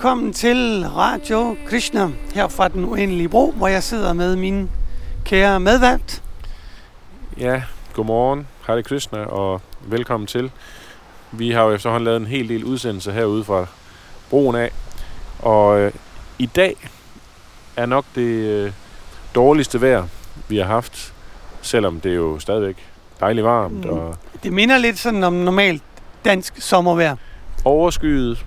Velkommen til Radio Krishna her fra den uendelige bro, hvor jeg sidder med min kære medvært. Ja, godmorgen. Hare Krishna, og velkommen til. Vi har jo efterhånden lavet en hel del udsendelser herude fra broen af, og øh, i dag er nok det øh, dårligste vejr, vi har haft, selvom det er jo stadigvæk dejligt varmt Mm. og Det minder lidt sådan om normalt dansk sommervejr. overskyet.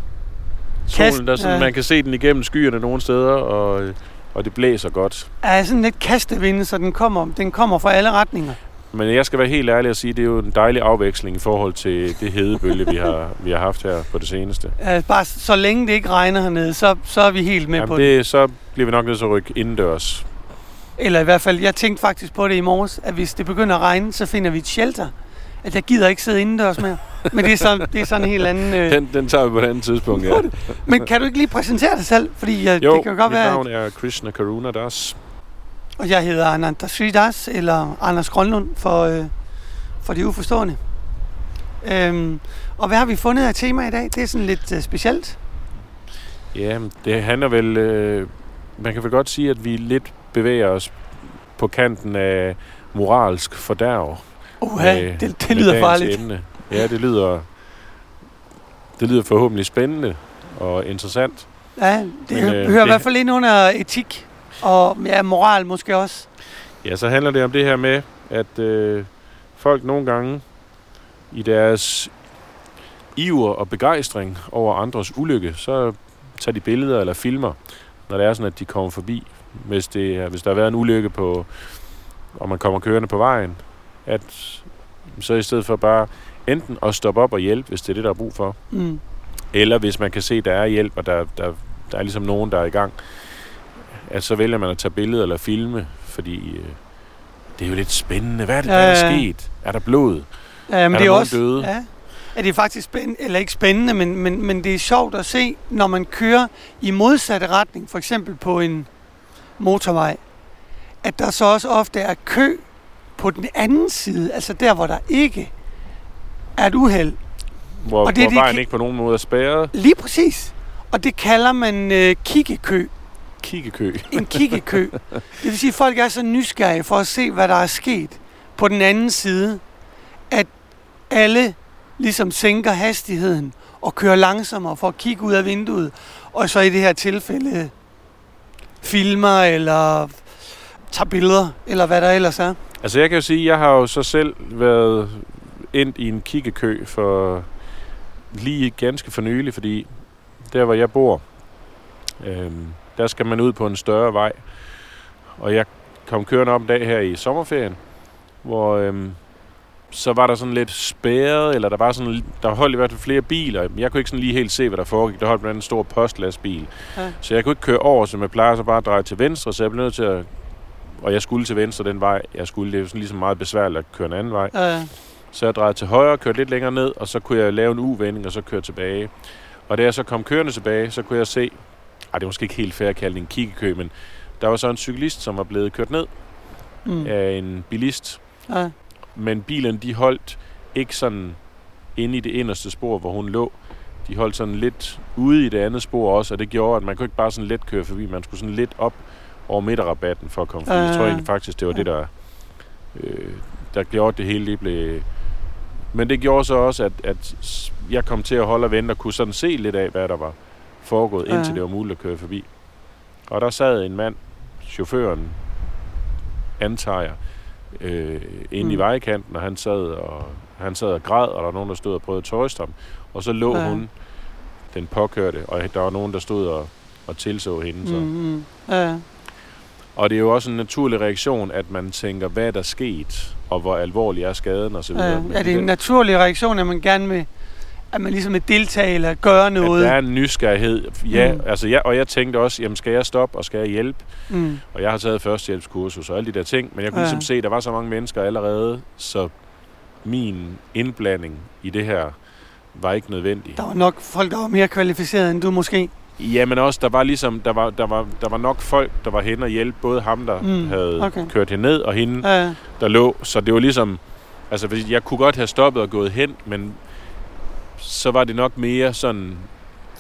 Kast- Solen, der sådan, ja. man kan se den igennem skyerne nogle steder, og, og det blæser godt. Er sådan lidt kastevinde, så den kommer, den kommer fra alle retninger. Men jeg skal være helt ærlig og sige, at det er jo en dejlig afveksling i forhold til det hedebølge, vi har, vi har haft her på det seneste. Uh, bare så længe det ikke regner hernede, så, så er vi helt med Jamen på det. det, så bliver vi nok nødt til at rykke indendørs. Eller i hvert fald, jeg tænkte faktisk på det i morges, at hvis det begynder at regne, så finder vi et shelter. At jeg gider ikke sidde indendørs mere. Men det er, så, det er sådan en helt anden... Øh. Den, den tager vi på et andet tidspunkt, ja. Men kan du ikke lige præsentere dig selv? Fordi uh, Jo, det kan godt mit være, navn er Krishna Karuna Das. Og jeg hedder Ananda Sridas, eller Anders Grønlund for, øh, for de uforstående. Øhm, og hvad har vi fundet af tema i dag? Det er sådan lidt øh, specielt. Ja, det handler vel... Øh, man kan vel godt sige, at vi lidt bevæger os på kanten af moralsk fordærv. Uha, med- det, det lyder farligt. Emne. Ja, det lyder, det lyder forhåbentlig spændende og interessant. Ja, det Men, øh, hører det- i hvert fald ind under etik. Og ja, moral måske også. Ja, så handler det om det her med, at øh, folk nogle gange i deres iver og begejstring over andres ulykke, så tager de billeder eller filmer, når det er sådan, at de kommer forbi. Hvis, det, er- hvis der har været en ulykke på, og man kommer kørende på vejen, at så i stedet for bare enten at stoppe op og hjælpe, hvis det er det, der er brug for, Mm. eller hvis man kan se, der er hjælp, og der, der, der er ligesom nogen, der er i gang, at så vælger man at tage billeder eller filme, fordi øh, det er jo lidt spændende. Hvad er det, der Ja, er sket? Er der blod? Ja, men Er det der er nogen også, døde? Ja, ja, det er faktisk spændende, eller ikke spændende, men, men, men det er sjovt at se, når man kører i modsatte retning, for eksempel på en motorvej, at der så også ofte er kø på den anden side, altså der, hvor der ikke er et uheld. Hvor, Og det hvor de vejen ikke på nogen måde er spærret. Lige præcis. Og det kalder man øh, kiggekø. Kiggekø. En kiggekø. Det vil sige, at folk er så nysgerrige for at se, hvad der er sket på den anden side, at alle ligesom sænker hastigheden og kører langsommere for at kigge ud af vinduet, og så i det her tilfælde filmer eller tager billeder, eller hvad der ellers er. Altså jeg kan jo sige, jeg har jo så selv været endt i en kiggekø for lige ganske for nylig, fordi der hvor jeg bor, øhm, der skal man ud på en større vej. Og jeg kom kørende op en dag her i sommerferien, hvor øhm, så var der sådan lidt spærret, eller der var sådan, der holdt i hvert fald flere biler. Jeg kunne ikke sådan lige helt se, hvad der foregik. Der holdt blandt andet en stor postlastbil. Ja. Så jeg kunne ikke køre over, som jeg plejer, så bare dreje til venstre, så jeg blev nødt til at og jeg skulle til venstre den vej, jeg skulle. Det er jo sådan ligesom meget besværligt at køre en anden vej. Øh, Så jeg drejede til højre, kørte lidt længere ned, og så kunne jeg lave en U-vending, og så køre tilbage. Og da jeg så kom kørende tilbage, så kunne jeg se, ej, det er måske ikke helt fair at kalde det en kiggekø, men der var så en cyklist, som var blevet kørt ned mm, af en bilist. ja, Men bilen, de holdt ikke sådan inde i det inderste spor, hvor hun lå. De holdt sådan lidt ude i det andet spor også, og det gjorde, at man kunne ikke bare sådan let køre forbi. Man skulle sådan lidt op over midterrabatten for at komme forbi. Jeg tror egentlig faktisk, det var det, der, øh, der gjorde, at det hele det blev... Men det gjorde så også, at, at jeg kom til at holde og vente og kunne sådan se lidt af, hvad der var foregået, indtil det var muligt at køre forbi. Og der sad en mand, chaufføren, antager jeg, øh, inde mm. i vejkanten, og han sad og, han sad og græd, og der var nogen, der stod og prøvede at trøste ham. Og så lå Ja. ja. hun, den påkørte, og der var nogen, der stod og, og tilså hende. Så. mm, mm, ja, Og det er jo også en naturlig reaktion, at man tænker, hvad er der sket, og hvor alvorlig er skaden osv. ja. Er det en naturlig reaktion, at man gerne vil, at man ligesom vil deltage eller gøre at noget? der er en nysgerrighed. Ja, Mm. altså jeg, og jeg tænkte også, jamen skal jeg stoppe, og skal jeg hjælpe? Mm. Og jeg har taget førstehjælpskursus og alle de der ting, men jeg kunne ja. ligesom se, at der var så mange mennesker allerede, så min indblanding i det her var ikke nødvendig. Der var nok folk, der var mere kvalificerede end du måske. Ja, men også, der var ligesom, der var, der var, der var nok folk, der var hen og hjælpe, både ham, der Mm, havde okay. kørt hende ned, og hende, Ja, der lå. Så det var ligesom, altså jeg kunne godt have stoppet og gået hen, men så var det nok mere sådan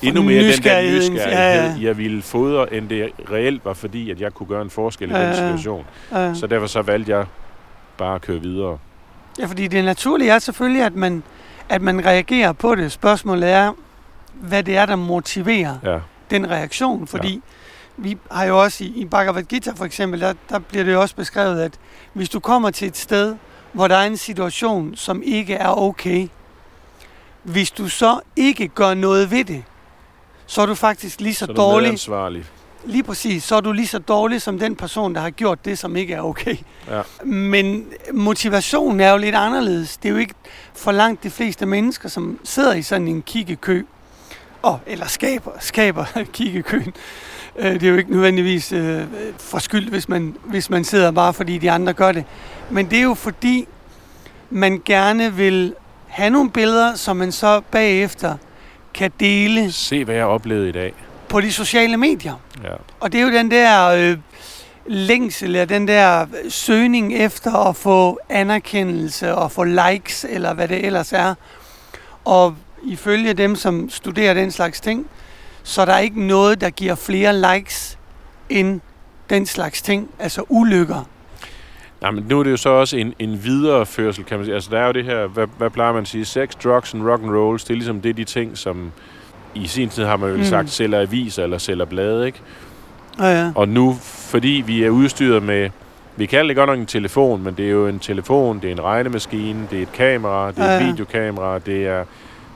endnu mere den der nysgerrighed, ja, ja. jeg ville fodre, end det reelt var, fordi at jeg kunne gøre en forskel i Ja, den ja. situation. Ja. Så derfor så valgte jeg bare at køre videre. Ja, fordi det naturlige er selvfølgelig, at man, at man reagerer på det. Spørgsmålet er, hvad det er, der motiverer Ja, den reaktion. Fordi ja. vi har jo også i, i Bhagavad Gita for eksempel, der, der bliver det jo også beskrevet, at hvis du kommer til et sted, hvor der er en situation, som ikke er okay, hvis du så ikke gør noget ved det, så er du faktisk lige så, så dårlig. medansvarlig. Lige præcis, så er du lige så dårlig som den person, der har gjort det, som ikke er okay. Ja. Men motivationen er jo lidt anderledes. Det er jo ikke for langt de fleste mennesker, som sidder i sådan en kiggekø, og, eller skaber, skaber kiggekøen. Øh, Det er jo ikke nødvendigvis øh, for skyld, hvis man, hvis man sidder bare fordi de andre gør det. Men det er jo fordi, man gerne vil have nogle billeder, som man så bagefter kan dele Se, hvad jeg oplevede i dag. på de sociale medier. Ja. Og det er jo den der øh, længsel, eller den der søgning efter at få anerkendelse og få likes, eller hvad det ellers er. Og ifølge dem, som studerer den slags ting, så er der ikke noget, der giver flere likes end den slags ting, altså ulykker. Nej, men nu er det jo så også en, en videreførsel, kan man sige. Altså, der er jo det her, hvad, hvad plejer man at sige? Sex, drugs and rock and rolls. Det er ligesom det, er de ting, som i sin tid har man jo Mm. sagt, sælger aviser eller sælger blade, ikke? Ja, ja. Og nu, fordi vi er udstyret med, vi kalder det godt nok en telefon, men det er jo en telefon, det er en regnemaskine, det er et kamera, det er Ja, et ja. videokamera, det er,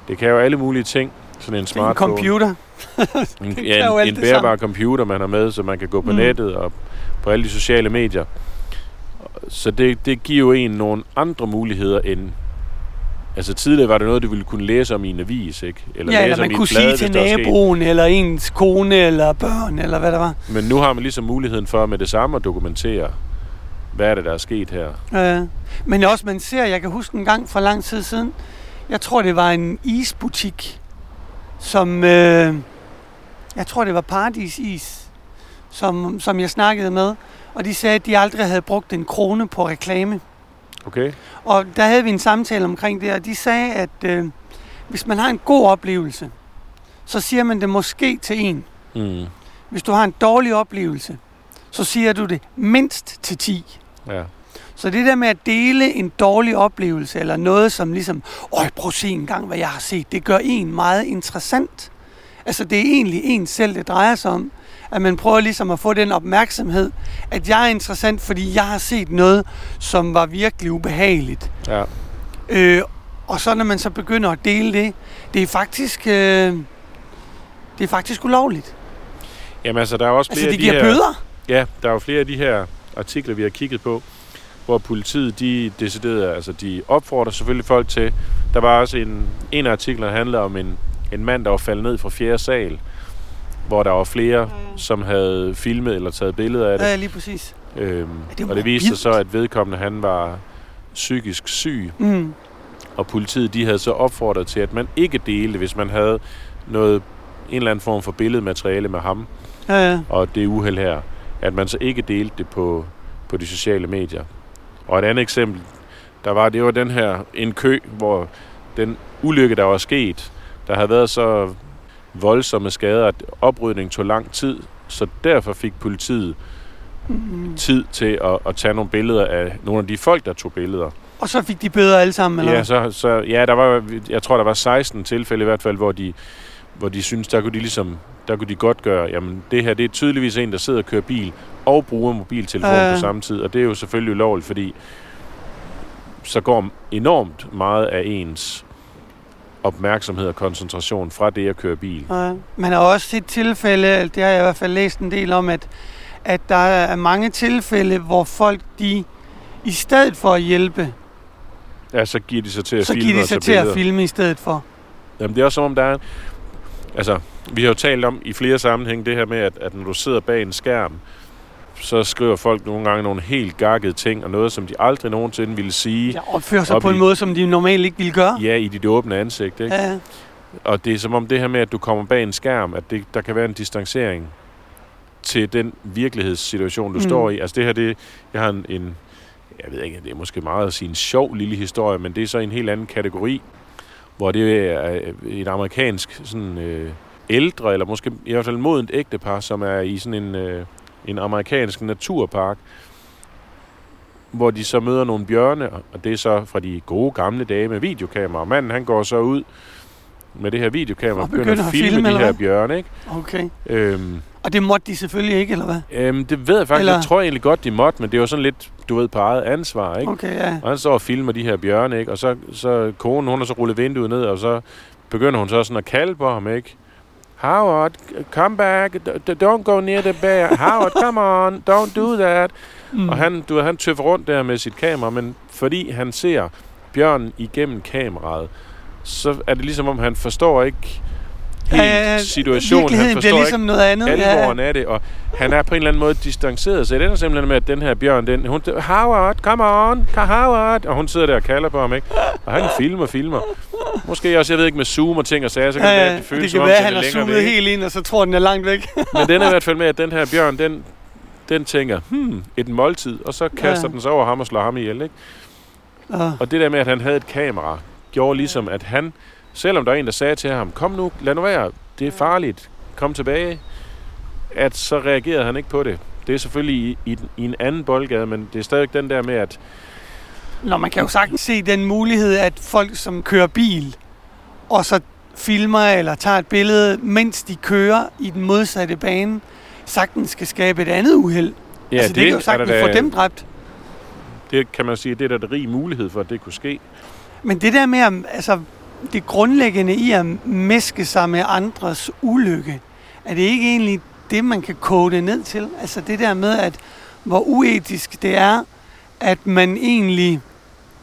det kan jo alle mulige ting. Sådan en er en smartphone. computer. En, ja, en, en bærbar sammen. computer, man har med, så man kan gå på Mm. nettet og på alle de sociale medier. Så det, det giver jo en nogle andre muligheder end... Altså tidligere var det noget, du ville kunne læse om i en avis, ikke? Eller ja, læse eller man kunne plade, sige til naboen, eller ens kone, eller børn, eller hvad der var. Men nu har man ligesom muligheden for med det samme at dokumentere, hvad er det, der er sket her. Ja. Men også man ser, jeg kan huske en gang for lang tid siden, jeg tror det var en isbutik, som, øh, jeg tror det var Paradis Is, som, som jeg snakkede med, og de sagde, at de aldrig havde brugt en krone på reklame. Okay? Og der havde vi en samtale omkring det, og de sagde, at øh, hvis man har en god oplevelse, så siger man det måske til en. Mm. Hvis du har en dårlig oplevelse, så siger du det mindst til 10. Ja. Så det der med at dele en dårlig oplevelse, eller noget som ligesom, åh, prøv at se en gang, hvad jeg har set, det gør en meget interessant. Altså det er egentlig en selv, det drejer sig om. At man prøver ligesom at få den opmærksomhed, at jeg er interessant, fordi jeg har set noget, som var virkelig ubehageligt. ja. Øh, og så når man så begynder at dele det, det er faktisk, øh, det er faktisk ulovligt. Jamen altså, der er også Altså flere det af de giver her... bøder. Ja, der er jo flere af de her artikler, vi har kigget på, hvor politiet, de deciderede, altså de opfordrer selvfølgelig folk til. Der var også en, en af artiklerne, der handlede om en, en mand, der var faldet ned fra fjerde sal, hvor der var flere, som havde filmet eller taget billeder af det. Ja, lige præcis. Øhm, det var og det viste sig så, at vedkommende han var psykisk syg, Mm. og politiet de havde så opfordret til, at man ikke delte, hvis man havde noget, en eller anden form for billedmateriale med ham, Ja, ja. og det uheld her, at man så ikke delte det på, på de sociale medier. Og et andet eksempel, der var, det var den her, en kø, hvor den ulykke, der var sket, der havde været så voldsomme skader, at oprydningen tog lang tid, så derfor fik politiet Mm. tid til at, at tage nogle billeder af nogle af de folk, der tog billeder. Og så fik de bøder alle sammen, eller Ja, så, så, ja, der var, jeg tror, der var 16 tilfælde i hvert fald, hvor de, hvor de synes, der kunne de ligesom, der kunne de godt gøre, jamen det her, det er tydeligvis en, der sidder og kører bil og bruger mobiltelefon ja. på samme tid, og det er jo selvfølgelig ulovligt, fordi så går enormt meget af ens opmærksomhed og koncentration fra det at køre bil. Ja. Man har også set tilfælde, det har jeg i hvert fald læst en del om, at, at der er mange tilfælde, hvor folk, de i stedet for at hjælpe, Ja, så giver de sig til at så filme giver de sig til at filme i stedet for. Jamen, det er også som om, der er... Altså, vi har jo talt om i flere sammenhæng det her med, at, at når du sidder bag en skærm, så skriver folk nogle gange nogle helt gakkede ting, og noget, som de aldrig nogensinde ville sige, Jeg opfører sig Op på en i- måde, som de normalt ikke ville gøre. ja, i dit åbne ansigt. Ikke? Ja. Og det er som om det her med, at du kommer bag en skærm, at det, der kan være en distancering til den virkelighedssituation, du mm. står i. Altså det her, det, jeg har en, en, jeg ved ikke, det er måske meget at sige en sjov lille historie, men det er så en helt anden kategori, hvor det er øh, et amerikansk sådan, øh, ældre, eller måske i hvert fald modent ægtepar, som er i sådan en, øh, en amerikansk naturpark, hvor de så møder nogle bjørne, og det er så fra de gode gamle dage med videokamera. Og manden han går så ud med det her videokamera og begynder, begynder at filme, filme de her bjørne. Ikke? Okay. Øhm, og det måtte de selvfølgelig ikke, eller hvad? Øhm, det ved jeg faktisk. Eller? Jeg tror egentlig godt, de måtte, men det var sådan lidt, du ved, på eget ansvar. Ikke? Okay, ja. Og han står og filmer de her bjørne, ikke? og så, så konen, hun har så rullet vinduet ned, og så begynder hun så sådan at kalde på ham, ikke? Howard, come back, don't go near the bear. Howard, come on, don't do that. Mm. Og han, du ved, han tøffer rundt der med sit kamera, men fordi han ser bjørnen igennem kameraet, så er det ligesom om, han forstår ikke helt ja, situationen. Han forstår ligesom ikke noget andet. alvoren ja. af det, og han er på en eller anden måde distanceret. Så det ender simpelthen med, at den her bjørn, den, hun, Howard, come on, Howard, og hun sidder der og kalder på ham, ikke? Og han filmer, filmer. Måske også, jeg ved ikke, med zoom og ting og sager, så kan ja, det være, det føles det kan som være, om, han har zoomet væk. helt ind, og så tror den er langt væk. Men den er i hvert fald med, at den her bjørn, den, den tænker, hmm, et måltid, og så kaster ja. den sig over ham og slår ham ihjel, ikke? Uh. Og det der med, at han havde et kamera, gjorde ligesom, at han, selvom der er en, der sagde til ham, kom nu, lad nu være, det er farligt, kom tilbage, at så reagerede han ikke på det. Det er selvfølgelig i, i, i en anden boldgade, men det er stadig den der med, at... Nå, man kan jo sagtens se den mulighed, at folk, som kører bil, og så filmer eller tager et billede, mens de kører i den modsatte bane, sagtens skal skabe et andet uheld. Ja, altså, det, det kan jo sagtens få dem dræbt. Det kan man sige, det er der rig mulighed for, at det kunne ske. Men det der med, altså, det grundlæggende i at mæske sig med andres ulykke, er det ikke egentlig det, man kan kode det ned til? Altså det der med, at hvor uetisk det er, at man egentlig,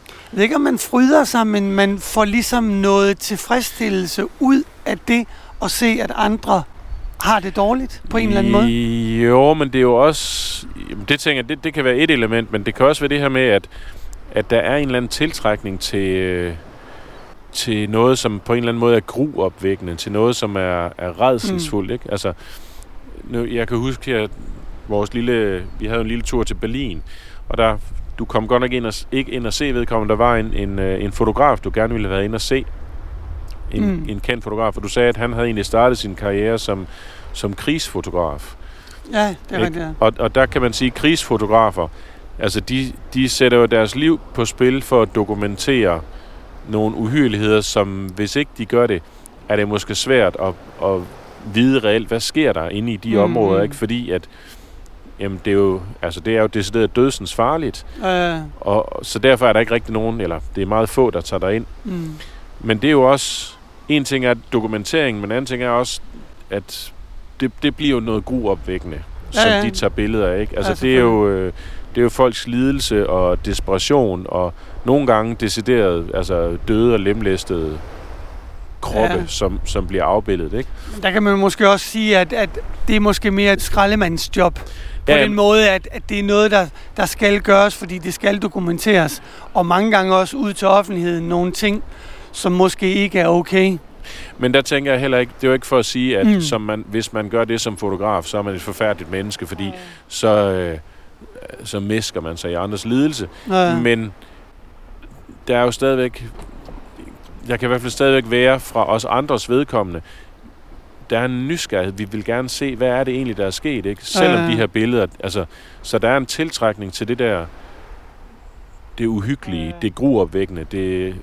jeg ved ikke om man fryder sig, men man får ligesom noget tilfredsstillelse ud af det, at se, at andre har det dårligt på en eller anden måde? Jo, men det er jo også... Det tænker jeg, det, det kan være et element, men det kan også være det her med, at, at der er en eller anden tiltrækning til, øh, til noget, som på en eller anden måde er gruopvækkende, til noget, som er, er redselsfuldt. Mm. Ikke? Altså, nu, jeg kan huske, at vores lille, vi havde en lille tur til Berlin, og der, du kom godt nok ind og, ikke ind og se vedkommende, der var en, en, øh, en fotograf, du gerne ville have været ind og se. En, mm. en kendt fotograf, og du sagde, at han havde egentlig startet sin karriere som, som krigsfotograf. Ja, det er rigtigt, ja. Og, og der kan man sige, at krigsfotografer, altså de, de sætter jo deres liv på spil for at dokumentere nogle uhyreligheder, som hvis ikke de gør det, er det måske svært at, at vide reelt, hvad sker der inde i de mm. områder, ikke? Fordi at jamen det er jo, altså det er jo decideret dødsens farligt. Øh. Og, så derfor er der ikke rigtig nogen, eller det er meget få, der tager dig ind. Mm. Men det er jo også, en ting er dokumentering, men anden ting er også, at det, det bliver jo noget gruopvækkende, ja, som ja. de tager billeder af. Ikke? Altså ja, det er jo... Øh, det er jo folks lidelse og desperation, og nogle gange decideret altså døde og lemlæstede kroppe, ja. som, som bliver afbildet. Ikke? Der kan man måske også sige, at, at det er måske mere et skraldemandsjob. På ja, den måde, at, at det er noget, der, der skal gøres, fordi det skal dokumenteres. Og mange gange også ud til offentligheden nogle ting, som måske ikke er okay. Men der tænker jeg heller ikke, det er jo ikke for at sige, at mm. som man, hvis man gør det som fotograf, så er man et forfærdeligt menneske, fordi ja. så... Øh, så misker man sig i andres lidelse. Ja. Men der er jo stadigvæk, jeg kan i hvert fald stadigvæk være fra os andres vedkommende, der er en nysgerrighed. Vi vil gerne se, hvad er det egentlig, der er sket, ikke? Selvom ja. de her billeder, altså, så der er en tiltrækning til det der, det uhyggelige, ja. det gruopvækkende, det,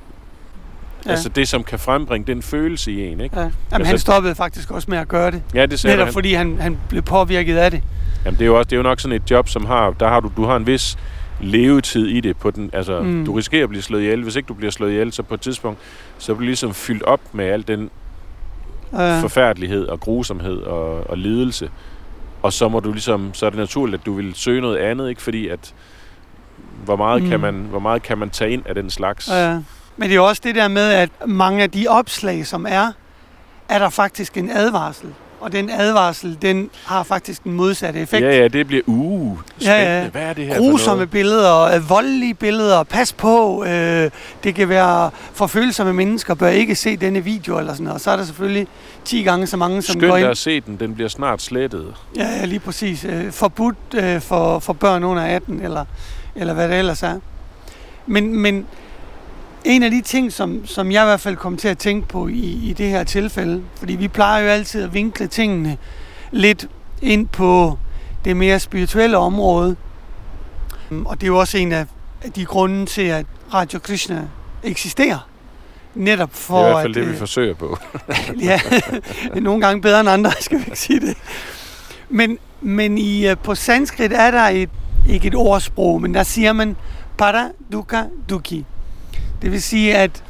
Ja. Altså det, som kan frembringe den følelse i en, ikke? Ja. Jamen, altså, han stoppede faktisk også med at gøre det. Ja, det sagde Netop han. fordi han, han blev påvirket af det. Jamen det er jo også det er jo nok sådan et job, som har, der har du, du har en vis levetid i det. På den, altså, mm. Du risikerer at blive slået ihjel. Hvis ikke du bliver slået ihjel, så på et tidspunkt, så bliver du ligesom fyldt op med al den ja. forfærdelighed og grusomhed og, og lidelse. Og så må du ligesom, så er det naturligt, at du vil søge noget andet, ikke? Fordi at, hvor meget, mm. kan man, hvor meget kan man tage ind af den slags? Ja. Men det er jo også det der med, at mange af de opslag, som er, er der faktisk en advarsel og den advarsel, den har faktisk en modsatte effekt. Ja, ja, det bliver, uh, spændende. Ja, ja. Hvad er det her Grusomme billeder, øh, voldelige billeder, pas på, øh, det kan være forfølsomme mennesker, bør ikke se denne video, eller sådan noget. Og så er der selvfølgelig 10 gange så mange, som Skynd går ind. at se den, den bliver snart slettet. Ja, ja lige præcis. Øh, forbudt øh, for, for børn under 18, eller, eller hvad det ellers er. Men, men en af de ting, som, som jeg i hvert fald kom til at tænke på i, i det her tilfælde, fordi vi plejer jo altid at vinkle tingene lidt ind på det mere spirituelle område. Og det er jo også en af de grunde til, at Radio Krishna eksisterer. Netop for det er i hvert fald at, det, vi øh, forsøger på. ja, nogle gange bedre end andre, skal vi ikke sige det. Men, men i, øh, på sanskrit er der et, ikke et ordsprog, men der siger man para dukkha dukhi. Det vil sige, at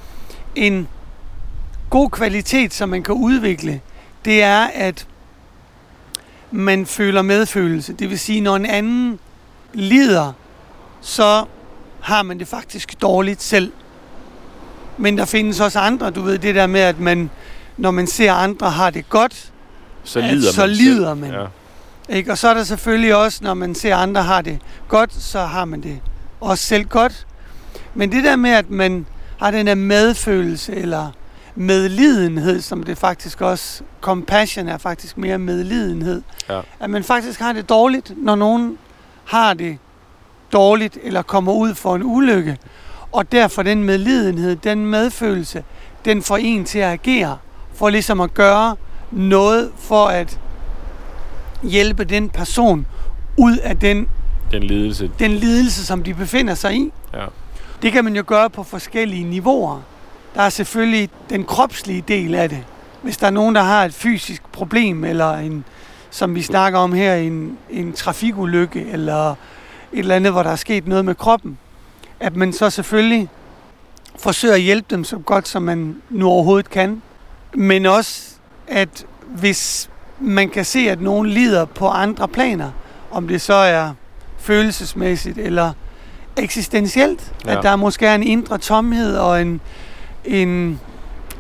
en god kvalitet, som man kan udvikle, det er, at man føler medfølelse. Det vil sige, når en anden lider, så har man det faktisk dårligt selv. Men der findes også andre, du ved, det der med, at man, når man ser andre har det godt, Så lider så man lider selv. man. Ja. ikke? og så er der selvfølgelig også, når man ser andre har det godt, så har man det også selv godt. Men det der med, at man har den her medfølelse, eller medlidenhed, som det faktisk også, compassion er faktisk mere medlidenhed, Ja. at man faktisk har det dårligt, når nogen har det dårligt, eller kommer ud for en ulykke. Og derfor den medlidenhed, den medfølelse, den får en til at agere, for ligesom at gøre noget for at hjælpe den person ud af den, Den lidelse. den lidelse, som de befinder sig i. Ja. Det kan man jo gøre på forskellige niveauer. Der er selvfølgelig den kropslige del af det. Hvis der er nogen, der har et fysisk problem, eller en, som vi snakker om her, en, en trafikulykke, eller et eller andet, hvor der er sket noget med kroppen, at man så selvfølgelig forsøger at hjælpe dem så godt, som man nu overhovedet kan. Men også, at hvis man kan se, at nogen lider på andre planer, om det så er følelsesmæssigt eller eksistentielt, ja. At der måske er en indre tomhed og en, en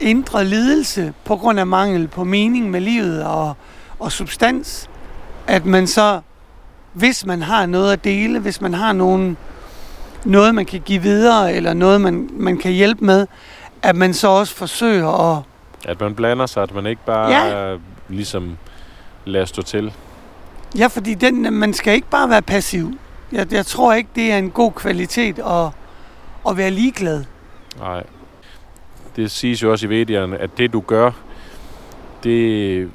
indre lidelse på grund af mangel på mening med livet og, og substans, at man så, hvis man har noget at dele, hvis man har nogen, noget, man kan give videre, eller noget, man, man kan hjælpe med, at man så også forsøger at At man blander sig, at man ikke bare Ja. ja. ligesom lader stå til. Ja, fordi den, man skal ikke bare være passiv. Jeg, jeg tror ikke, det er en god kvalitet at, at være ligeglad. Nej. Det siges jo også i Vedierne, at det du gør, det,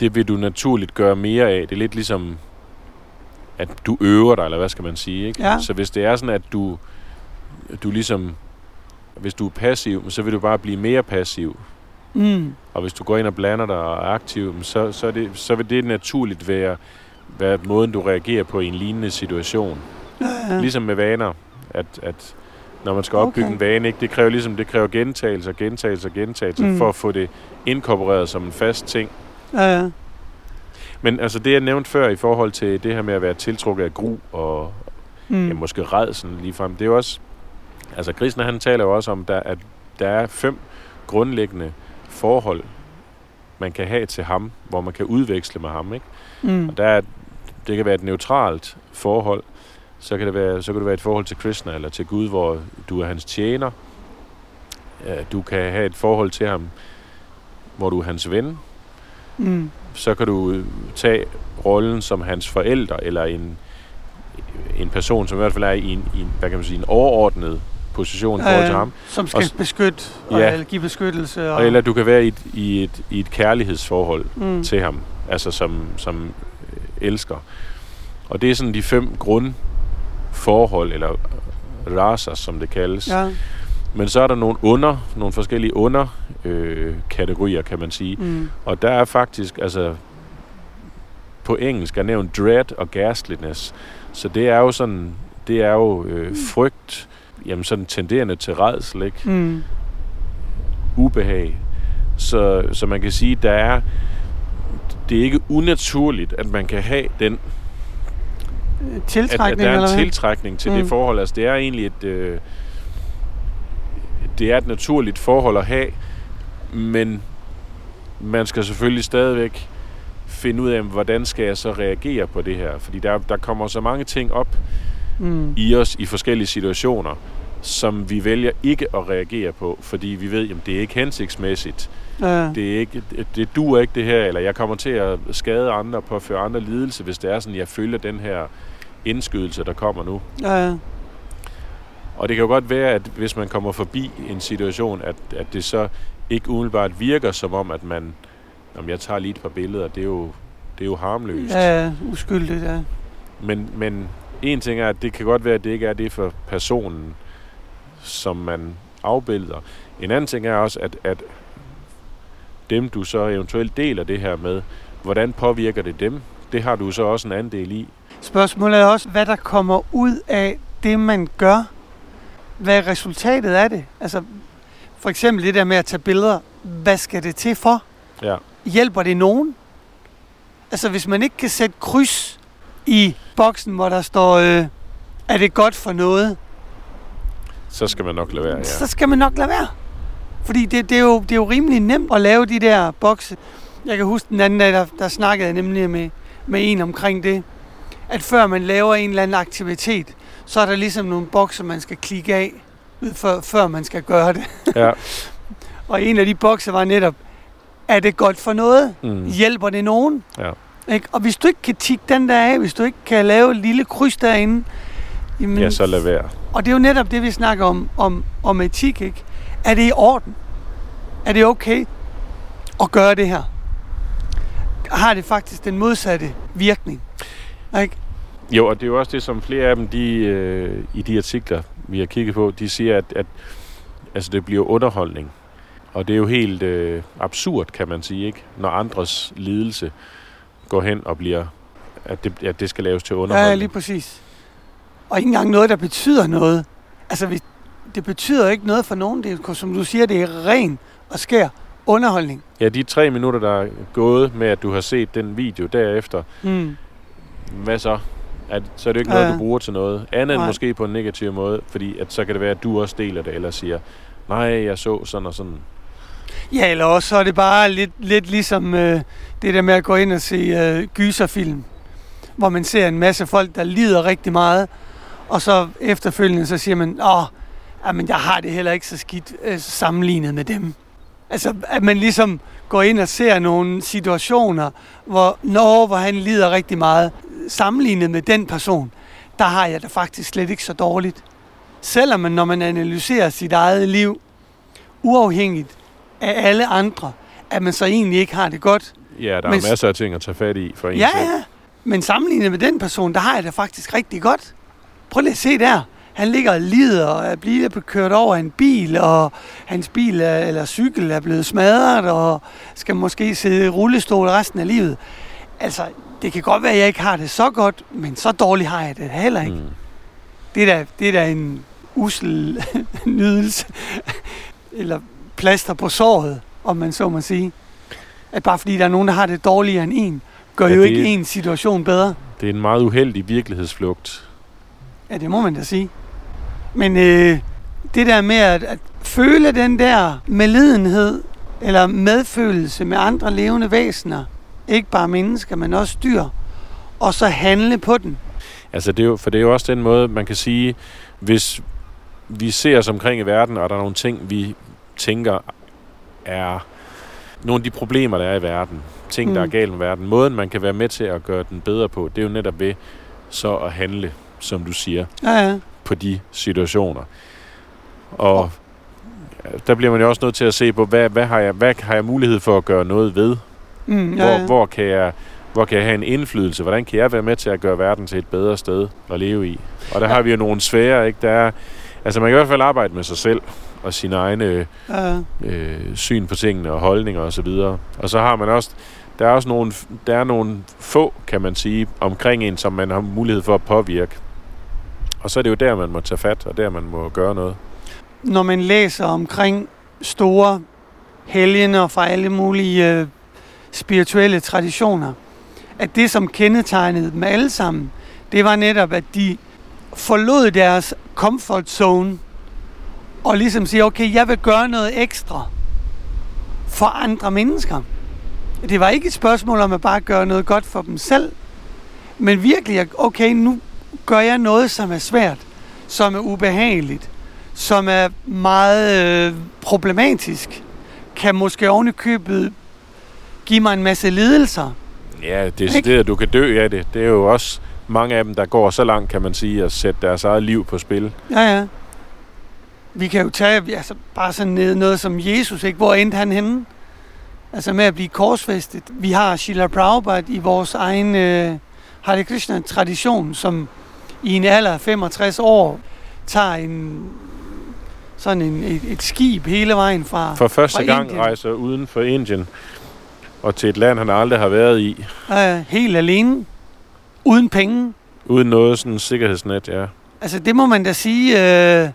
det vil du naturligt gøre mere af. Det er lidt ligesom, at du øver dig, eller hvad skal man sige. Ikke? Ja. Så hvis det er sådan, at du, du ligesom, hvis du er passiv, så vil du bare blive mere passiv. Mm. Og hvis du går ind og blander dig og er aktiv, så, så, er det, så vil det naturligt være, være måden, du reagerer på i en lignende situation. Ja, Ja. Ligesom med vaner, at, at når man skal opbygge Okay. en vane, ikke, det kræver ligesom det kræver gentagelse og gentagelse Mm. for at få det inkorporeret som en fast ting. ja, ja. Men altså det, jeg nævnte før i forhold til det her med at være tiltrukket af gru og Mm. ja, måske redsel ligefrem, det er jo også... Altså Krishna han taler jo også om, der, at der er fem grundlæggende forhold, man kan have til ham, hvor man kan udveksle med ham. Ikke? Mm. Og der er, det kan være et neutralt forhold, så kan, det være, så kan det være et forhold til Krishna eller til Gud, hvor du er hans tjener. Du kan have et forhold til ham, hvor du er hans ven. Mm. Så kan du øh, tage rollen som hans forældre, eller en, en person, som i hvert fald er i en, i en, hvad kan man sige, en overordnet position i forhold til ham. Som skal Og- beskytte og Ja. eller give beskyttelse. Og, Og eller du kan være i et, i et, i et kærlighedsforhold mm. til ham, altså som, som øh, elsker. Og det er sådan de fem grundforhold, eller rasas, som det kaldes. Ja. Men så er der nogle under, nogle forskellige under øh, kan man sige. Mm. Og der er faktisk, altså på engelsk er nævnt dread og ghastliness. Så det er jo sådan, det er jo øh, frygt, jamen sådan tenderende til redsel, ikke? Mm. ubehag. Så, så man kan sige, der er det er ikke unaturligt, at man kan have den at, at Tiltrækning, der er en tiltrækning til. Mm. det forhold. Altså det er egentlig et øh, det er et naturligt forhold at have, men man skal selvfølgelig stadigvæk finde ud af, hvordan skal jeg så reagere på det her. Fordi der, der kommer så mange ting op Mm. i os i forskellige situationer, som vi vælger ikke at reagere på, fordi vi ved, at det er ikke hensigtsmæssigt. Ja. Det, er ikke, det, duer ikke det her, eller jeg kommer til at skade andre, påføre andre lidelse, hvis det er sådan, jeg følger den her indskydelse, der kommer nu. Ja. Og det kan jo godt være, at hvis man kommer forbi en situation, at, at det så ikke umiddelbart virker som om, at man, om jeg tager lige et par billeder, det er jo, det er jo harmløst. Ja, uskyldigt, ja. Men, men en ting er, at det kan godt være, at det ikke er det for personen, som man afbilder. En anden ting er også, at, at dem, du så eventuelt deler det her med, hvordan påvirker det dem? Det har du så også en andel i. Spørgsmålet er også, hvad der kommer ud af det, man gør. Hvad er resultatet af det? Altså, for eksempel det der med at tage billeder. Hvad skal det til for? Ja. Hjælper det nogen? Altså, hvis man ikke kan sætte kryds i boksen, hvor der står, øh, er det godt for noget, Så skal man nok lade være, ja. så skal man nok lade være. Fordi det, det, er jo, det er jo rimelig nemt at lave de der bokse. Jeg kan huske den anden dag, der, der snakkede jeg nemlig med, med en omkring det. At før man laver en eller anden aktivitet, så er der ligesom nogle bokse, man skal klikke af, før, før man skal gøre det. ja. Og en af de bokse var netop, er det godt for noget? Mm. Hjælper det nogen? Ja. Ikke? Og hvis du ikke kan tikke den der af, hvis du ikke kan lave et lille kryds derinde, jamen, ja, så lad være. og det er jo netop det, vi snakker om, om, om etik, ikke? Er det i orden? Er det okay at gøre det her? Har det faktisk den modsatte virkning? Ikke? Jo, og det er jo også det, som flere af dem, de, øh, i de artikler, vi har kigget på, de siger, at, at altså, det bliver underholdning. Og det er jo helt øh, absurd, kan man sige, ikke? Når andres lidelse går hen og bliver, at det, at det skal laves til underholdning. Ja, lige præcis. Og ikke engang noget, der betyder noget. Altså, hvis, det betyder ikke noget for nogen. Det er, som du siger, det er ren og skær underholdning. Ja, de tre minutter, der er gået med, at du har set den video derefter, Mm. hvad så? At, så er det jo ikke noget, du bruger til noget. Andet end måske på en negativ måde, fordi at så kan det være, at du også deler det, eller siger, nej, jeg så sådan og sådan. Ja, eller også så er det bare lidt, lidt ligesom øh, det der med at gå ind og se øh, gyserfilm, hvor man ser en masse folk, der lider rigtig meget, og så efterfølgende så siger man, åh, jamen, jeg har det heller ikke så skidt øh, sammenlignet med dem. Altså, at man ligesom går ind og ser nogle situationer, hvor, når, hvor han lider rigtig meget, sammenlignet med den person, der har jeg det faktisk slet ikke så dårligt. Selvom man, når man analyserer sit eget liv, uafhængigt af alle andre, at man så egentlig ikke har det godt. Ja, der Men er s- masser af ting at tage fat i for en Ja, selv. ja. Men sammenlignet med den person, der har jeg det faktisk rigtig godt. Prøv lige at se der. Han ligger og lider og er blevet kørt over af en bil, og hans bil er, eller cykel er blevet smadret, og skal måske sidde i rullestol resten af livet. Altså, det kan godt være, at jeg ikke har det så godt, men så dårligt har jeg det heller ikke. Mm. Det er da, det er da en usel nydelse. Eller plaster på såret, om man så må sige. At bare fordi der er nogen, der har det dårligere end en, gør Ja, jo ikke en situation bedre. Det er en meget uheldig virkelighedsflugt. Ja, det må man da sige. Men øh, det der med at, at føle den der medlidenhed, eller medfølelse med andre levende væsener, ikke bare mennesker, men også dyr, og så handle på den. Altså, det er jo, for det er jo også den måde, man kan sige, hvis vi ser os omkring i verden, og der er nogle ting, vi tænker er nogle af de problemer, der er i verden. Ting, mm. der er Mm. galt med verden. Måden, man kan være med til at gøre den bedre på, det er jo netop ved så at handle, som du siger, Ja, ja. På de situationer. Og der bliver man jo også nødt til at se på, hvad, hvad, har, jeg, hvad har jeg mulighed for at gøre noget ved? Mm, ja, Hvor, ja. hvor, kan jeg, hvor kan jeg have en indflydelse? Hvordan kan jeg være med til at gøre verden til et bedre sted at leve i? Og der Ja. har vi jo nogle svære, ikke? Der er, altså man kan i hvert fald arbejde med sig selv og sine egne ja. øh, syn på tingene og holdninger osv. Og, og så har man også, der er også nogle, der er nogle få, kan man sige, omkring en, som man har mulighed for at påvirke. Og så er det jo der, man må tage fat, og der man må gøre noget. Når man læser omkring store helgener fra alle mulige øh, spirituelle traditioner, at det, som kendetegnede dem alle sammen, det var netop, at de forlod deres comfort zone og ligesom siger, okay, jeg vil gøre noget ekstra for andre mennesker. Det var ikke et spørgsmål om at bare gøre noget godt for dem selv, men virkelig, okay, nu gør jeg noget, som er svært, som er ubehageligt, som er meget øh, problematisk, kan måske ovenikøbet give mig en masse lidelser. Ja, det er Ikke? det, at du kan dø af det. Det er jo også mange af dem, der går så langt, kan man sige, at sætte deres eget liv på spil. Ja, ja. Vi kan jo tage altså, bare sådan ned, noget som Jesus, ikke? Hvor endte han henne? Altså med at blive korsfæstet. Vi har Shila Prabhupada i vores egen øh, Hare Krishna-tradition, som i en alder af 65 år tager en sådan en, et, et skib hele vejen fra For første fra gang Indien. rejser uden for Indien og til et land, han aldrig har været i, øh, helt alene, uden penge. uden noget sådan sikkerhedsnet, ja. Altså det må man da sige øh,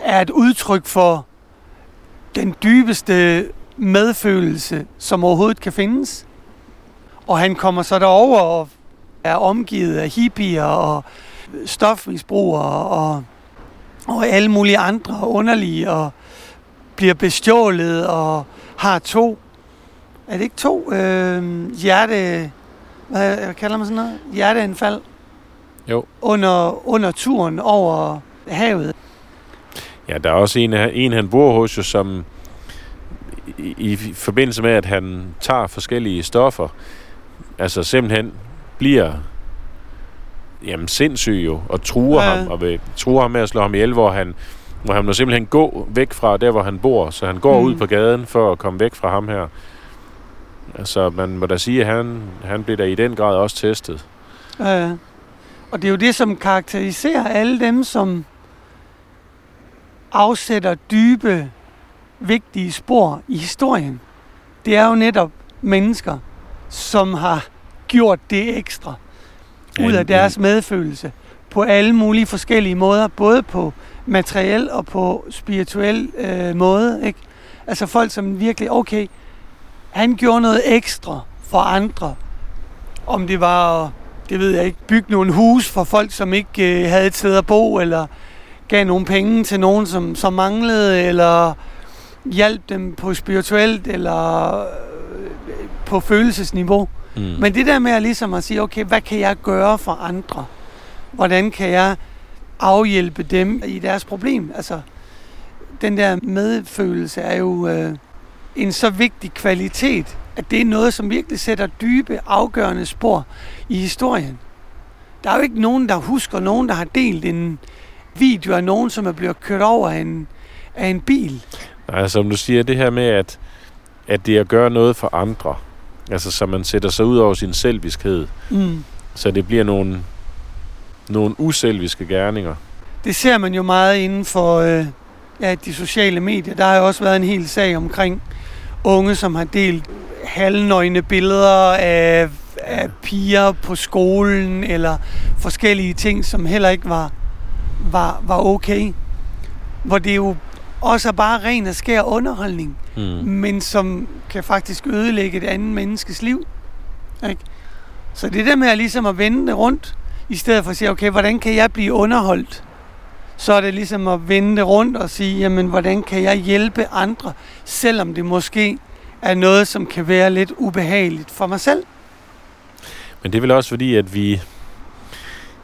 er et udtryk for den dybeste medfølelse, som overhovedet kan findes. Og han kommer så derover og er omgivet af hippier og stofmisbrugere og, og alle mulige andre underlige og bliver bestjålet og har to, er det ikke to øh, hjerte, hvad, hvad kalder man sådan noget? Hjerteanfald? Jo. Under, under turen over havet. Ja, der er også en, en han bor hos, jo, som i, i forbindelse med, at han tager forskellige stoffer, altså simpelthen bliver jamen, sindssyg jo, og truer Ja. ja. ham, og vil truer ham med at slå ham ihjel, hvor han, hvor han må simpelthen gå væk fra der, hvor han bor, så han går Mm. ud på gaden for at komme væk fra ham her. Altså, man må da sige, at han, han bliver da i den grad også testet. Øh, og det er jo det, som karakteriserer alle dem, som afsætter dybe, vigtige spor i historien. Det er jo netop mennesker, som har gjort det ekstra ud af deres medfølelse på alle mulige forskellige måder, både på materiel og på spirituel øh, måde. Ikke? Altså folk, som virkelig, okay, han gjorde noget ekstra for andre. Om det var, det ved jeg ikke, bygge nogle hus for folk, som ikke øh, havde et sted at bo, eller gav nogle penge til nogen, som, som manglede, eller hjalp dem på spirituelt, eller øh, på følelsesniveau. Mm. Men det der med at ligesom at sige, okay, hvad kan jeg gøre for andre? Hvordan kan jeg afhjælpe dem i deres problem? Altså, den der medfølelse er jo øh, en så vigtig kvalitet, at det er noget, som virkelig sætter dybe, afgørende spor i historien. Der er jo ikke nogen, der husker nogen, der har delt en video af nogen, som er blevet kørt over af en, af en bil. Nej, som du siger, det her med, at, at det at gøre noget for andre. Altså, så man sætter sig ud over sin selviskhed. Mm. Så det bliver nogle, nogle uselviske gerninger. Det ser man jo meget inden for øh, ja, de sociale medier. Der har jo også været en hel sag omkring unge, som har delt halvnøgne billeder af, af piger på skolen, eller forskellige ting, som heller ikke var, var, var okay. Hvor det jo også er bare ren og skær underholdning, Mm. men som kan faktisk ødelægge et andet menneskes liv. Ikke? Så det der med at, ligesom at vende det rundt, i stedet for at sige, okay, hvordan kan jeg blive underholdt? Så er det ligesom at vende det rundt og sige, jamen, hvordan kan jeg hjælpe andre, selvom det måske er noget, som kan være lidt ubehageligt for mig selv. Men det er vel også fordi, at vi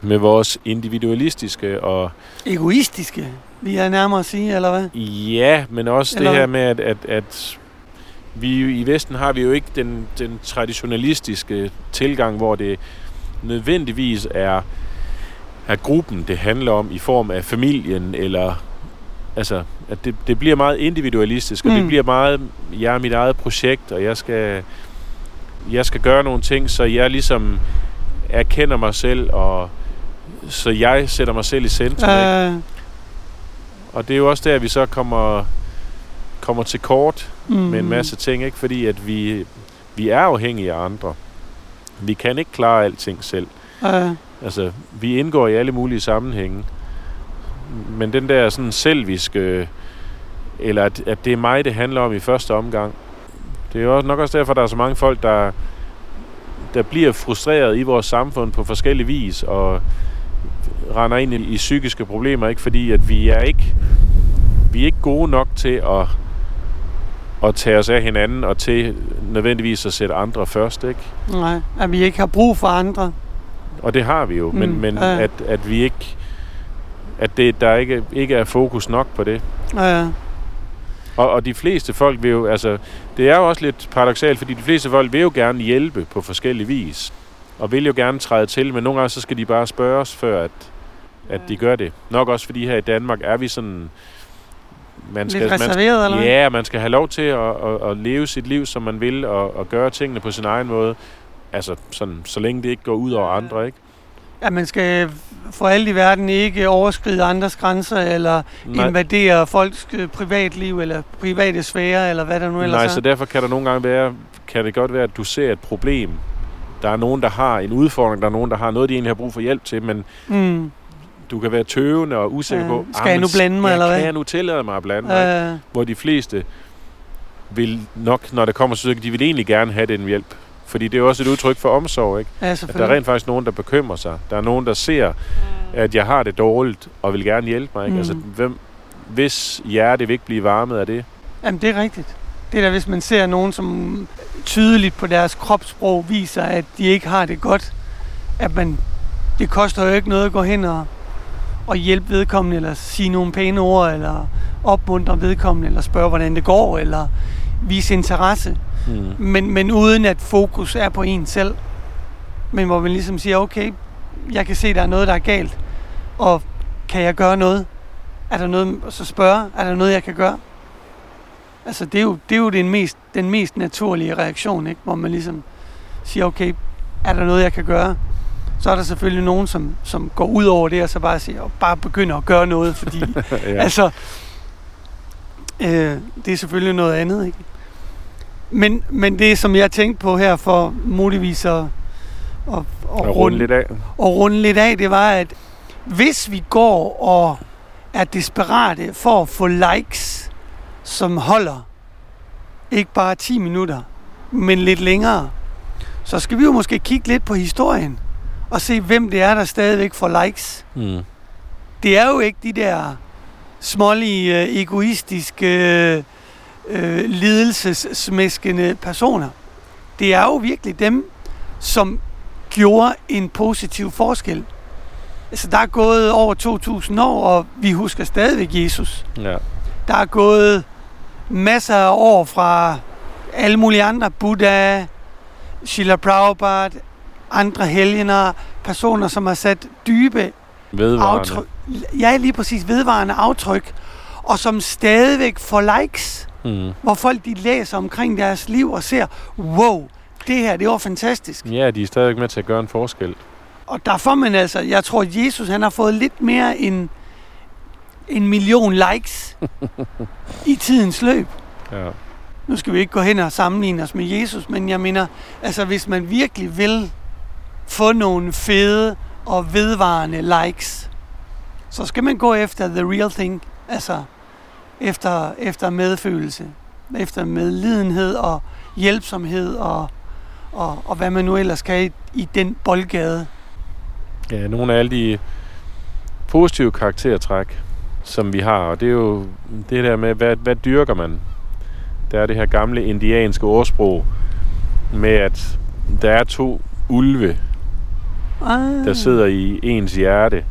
med vores individualistiske og Egoistiske, vil jeg nærmere sige, eller hvad? ja, men også Eller- det her med, at, at, at vi i Vesten har vi jo ikke den, den traditionalistiske tilgang, hvor det nødvendigvis er, er gruppen, det handler om i form af familien, eller altså, at det, det bliver meget individualistisk, og Mm. det bliver meget, jeg er mit eget projekt, og jeg skal, jeg skal gøre nogle ting, så jeg ligesom erkender mig selv, og så jeg sætter mig selv i centrum. ikke? Og det er jo også der, vi så kommer, kommer til kort mm, med en masse ting, ikke? Fordi at vi, vi er afhængige af andre. Vi kan ikke klare alting selv. Øh, Altså, vi indgår i alle mulige sammenhænge. Men den der sådan selviske, eller at, at det er mig, det handler om i første omgang, det er jo også- nok også derfor, der er så mange folk, der, der bliver frustreret i vores samfund på forskellige vis, og render ind i, psykiske problemer, ikke? Fordi at vi er ikke, vi er ikke gode nok til at, at tage os af hinanden, og til nødvendigvis at sætte andre først, ikke? nej, at vi ikke har brug for andre. Og det har vi jo, men, Mm, men ja. at, at vi ikke at det, der ikke, ikke er fokus nok på det. Øh, Og, og de fleste folk vil jo, altså, det er jo også lidt paradoxalt, fordi de fleste folk vil jo gerne hjælpe på forskellige vis, og vil jo gerne træde til, men nogle gange så skal de bare spørges, før at, at de gør det. Nok også fordi her i Danmark er vi sådan... Man Lidt reserveret, eller hvad? Ja, man skal have lov til at, at, at leve sit liv, som man vil, og, og gøre tingene på sin egen måde. Altså, sådan, så længe det ikke går ud over andre, ikke? Ja, man skal for alt i verden ikke overskride andres grænser, eller Nej. invadere folks øh, privatliv, eller private sfære, eller hvad der nu ellers Nej, er. så derfor kan der nogle gange være, kan det godt være, at du ser et problem. Der er nogen, der har en udfordring, der er nogen, der har noget, de egentlig har brug for hjælp til, men Mm. du kan være tøvende og usikker Ja. på, Skal jeg men nu blande mig, ja, eller hvad?" Kan jeg nu tillade mig at blande mig? Øh, Hvor de fleste vil nok, når det kommer til de vil egentlig gerne have den hjælp. Fordi det er jo også et udtryk for omsorg, ikke? ja, At der er rent faktisk nogen, der bekymrer sig. Der er nogen, der ser, at jeg har det dårligt, og vil gerne hjælpe mig. Ikke? Mm. Altså, hvem, hvis hjerte vil ikke blive varmet af det. Jamen, det er rigtigt. Det er da, hvis man ser nogen, som tydeligt på deres kropssprog viser, at de ikke har det godt, at man, det koster jo ikke noget at gå hen og, og hjælpe vedkommende, eller sige nogle pæne ord, eller opmuntre vedkommende, eller spørge, hvordan det går, eller vise interesse. Mm. Men, men uden at fokus er på en selv. Men hvor man ligesom siger, okay, jeg kan se, der er noget, der er galt. Og kan jeg gøre noget? Er der noget, og så spørge, er der noget, jeg kan gøre? Altså, det er jo, det er jo den, mest, den mest naturlige reaktion, ikke? Hvor man ligesom siger, okay, er der noget, jeg kan gøre? Så er der selvfølgelig nogen, som, som går ud over det, og så bare siger, og bare begynder at gøre noget, fordi ja. Altså, øh, det er selvfølgelig noget andet, ikke? Men, men det, som jeg tænkte på her for muligvis at, at, at, og runde, runde lidt af. at runde lidt af, det var, at hvis vi går og er desperate for at få likes, som holder ikke bare 10 minutter, men lidt længere, så skal vi jo måske kigge lidt på historien og se, hvem det er, der stadigvæk får likes Mm. det er jo ikke de der smålige, øh, egoistiske, øh, øh, lidelsessmæskende personer. Det er jo virkelig dem, som gjorde en positiv forskel. Altså, der er gået over 2000 år, og vi husker stadigvæk Jesus. Ja. Der er gået masser af år fra alle mulige andre, Buddha, Srila Prabhupada, andre helgener, personer, som har sat dybe Vedvarende. aftryk. Ja, lige præcis vedvarende aftryk. Og som stadigvæk får likes, Mm. hvor folk de læser omkring deres liv og ser, wow, det her, det var fantastisk. Ja, de er stadigvæk med til at gøre en forskel. Og der får man altså, jeg tror, Jesus han har fået lidt mere end en million likes i tidens løb. Ja. Nu skal vi ikke gå hen og sammenligne os med Jesus, men jeg mener, altså hvis man virkelig vil få nogle fede og vedvarende likes, så skal man gå efter the real thing. Altså efter, efter medfølelse, efter medlidenhed og hjælpsomhed og, og, og hvad man nu ellers kan i, i den boldgade. ja, nogle af alle de positive karaktertræk, som vi har, og det er jo det der med, hvad, hvad dyrker man? Der er det her gamle indianske ordsprog med, at der er to ulve, Ah, der sidder i ens hjerte.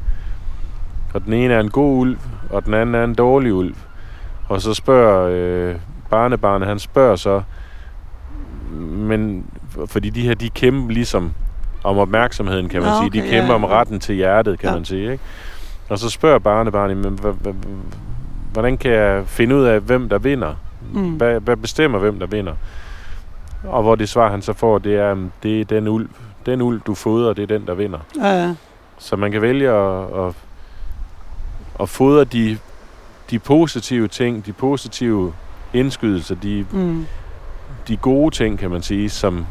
Og den ene er en god ulv, og den anden er en dårlig ulv. Og så spørger øh, barnebarnet, han spørger så, men fordi de her, de kæmper ligesom om opmærksomheden, kan man Nå, sige. De okay, kæmper ja, om ja. retten til hjertet, kan Ja. man sige. Ikke? Og så spørger barnebarnet, men hvordan kan jeg finde ud af, hvem der vinder? Mm. Hvad, hvad bestemmer, hvem der vinder? Og hvor det svar, han så får, det er, det er den ulv. Den ulv, du fodrer, det er den, der vinder. Ja, ja. Så man kan vælge at, at, at fodre de, de positive ting, de positive indskydelser, de, Mm. de gode ting, kan man sige, som,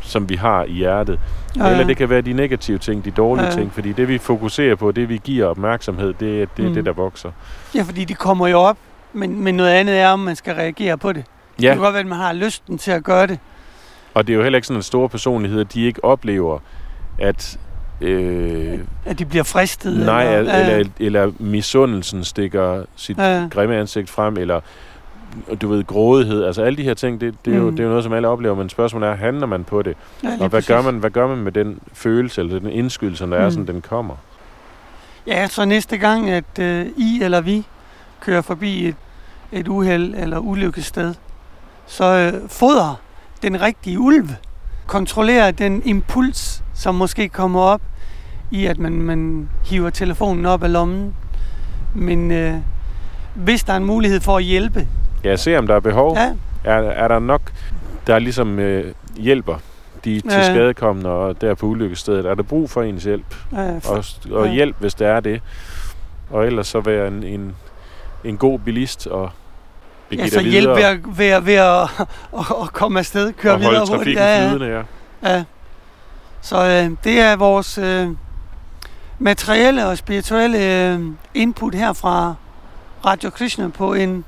som vi har i hjertet. Ja, Ja, Eller ja. det kan være de negative ting, de dårlige Ja, ja, ja. ting, fordi det vi fokuserer på, det vi giver opmærksomhed, det, er- det Mm. det, der vokser. Ja, fordi de kommer jo op, men, men noget andet er, om man skal reagere på det. Det Ja, kan godt være, at man har lysten til at gøre det. og det er jo heller ikke sådan, at store personligheder, de ikke oplever, at... Øh, At de bliver fristet. nej, eller, eller, eller, eller misundelsen stikker sit ja, grimme ansigt frem, eller du ved, grådighed, altså alle de her ting, det, det, er, jo, Mm. det er jo noget, som alle oplever, men spørgsmålet er, handler man på det? ja, Og hvad præcis. gør, man, hvad gør man med den følelse, eller den indskydelse, der er, Mm. sådan den kommer? Ja, så næste gang, at øh, I eller vi kører forbi et, et uheld eller ulykkessted, så øh, fodrer den rigtige ulv. Kontrollerer den impuls, som måske kommer op i, at man, man hiver telefonen op af lommen. Men øh, hvis der er en mulighed for at hjælpe, Ja, se om der er behov. ja, Er, er der nok, der ligesom øh, hjælper de til Ja. skadekommende og der på ulykkestedet? Er der brug for ens hjælp? ja, for, Og, og Ja. hjælp, hvis det er det. Og ellers så være en, en, en god bilist og ja, begive så dig hjælp ved, at, ved, at, ved at, at, komme afsted, køre og videre hurtigt. Ja, ja. flydende. Ja. Ja. Så øh, det er vores øh, materielle og spirituelle øh, input her fra Radio Krishna på en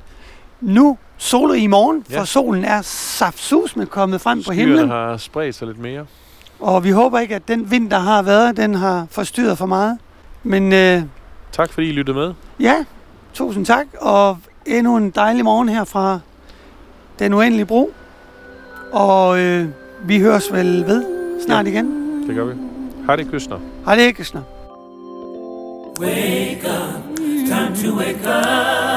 nu solig morgen, Ja. for solen er saftsus med kommet frem på Skyerne himlen. har spredt sig lidt mere. Og vi håber ikke, at den vind, der har været, den har forstyrret for meget. Men øh, Tak fordi I lyttede med. ja, tusind tak, og endnu en dejlig morgen her fra Den Uendelige Bro. Og øh, vi høres vel ved snart igen. Det gør vi. Hare Krishna. Hare Krishna. Wake up, time to wake up.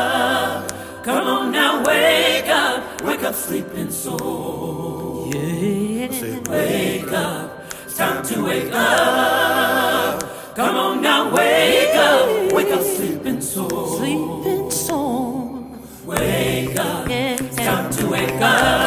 Come on now, wake up, wake up, sleeping soul. Yeah. Say, wake up, it's time to wake up. Come on now, wake up, wake up, sleeping soul. Sleeping soul. Wake up, it's time to wake up.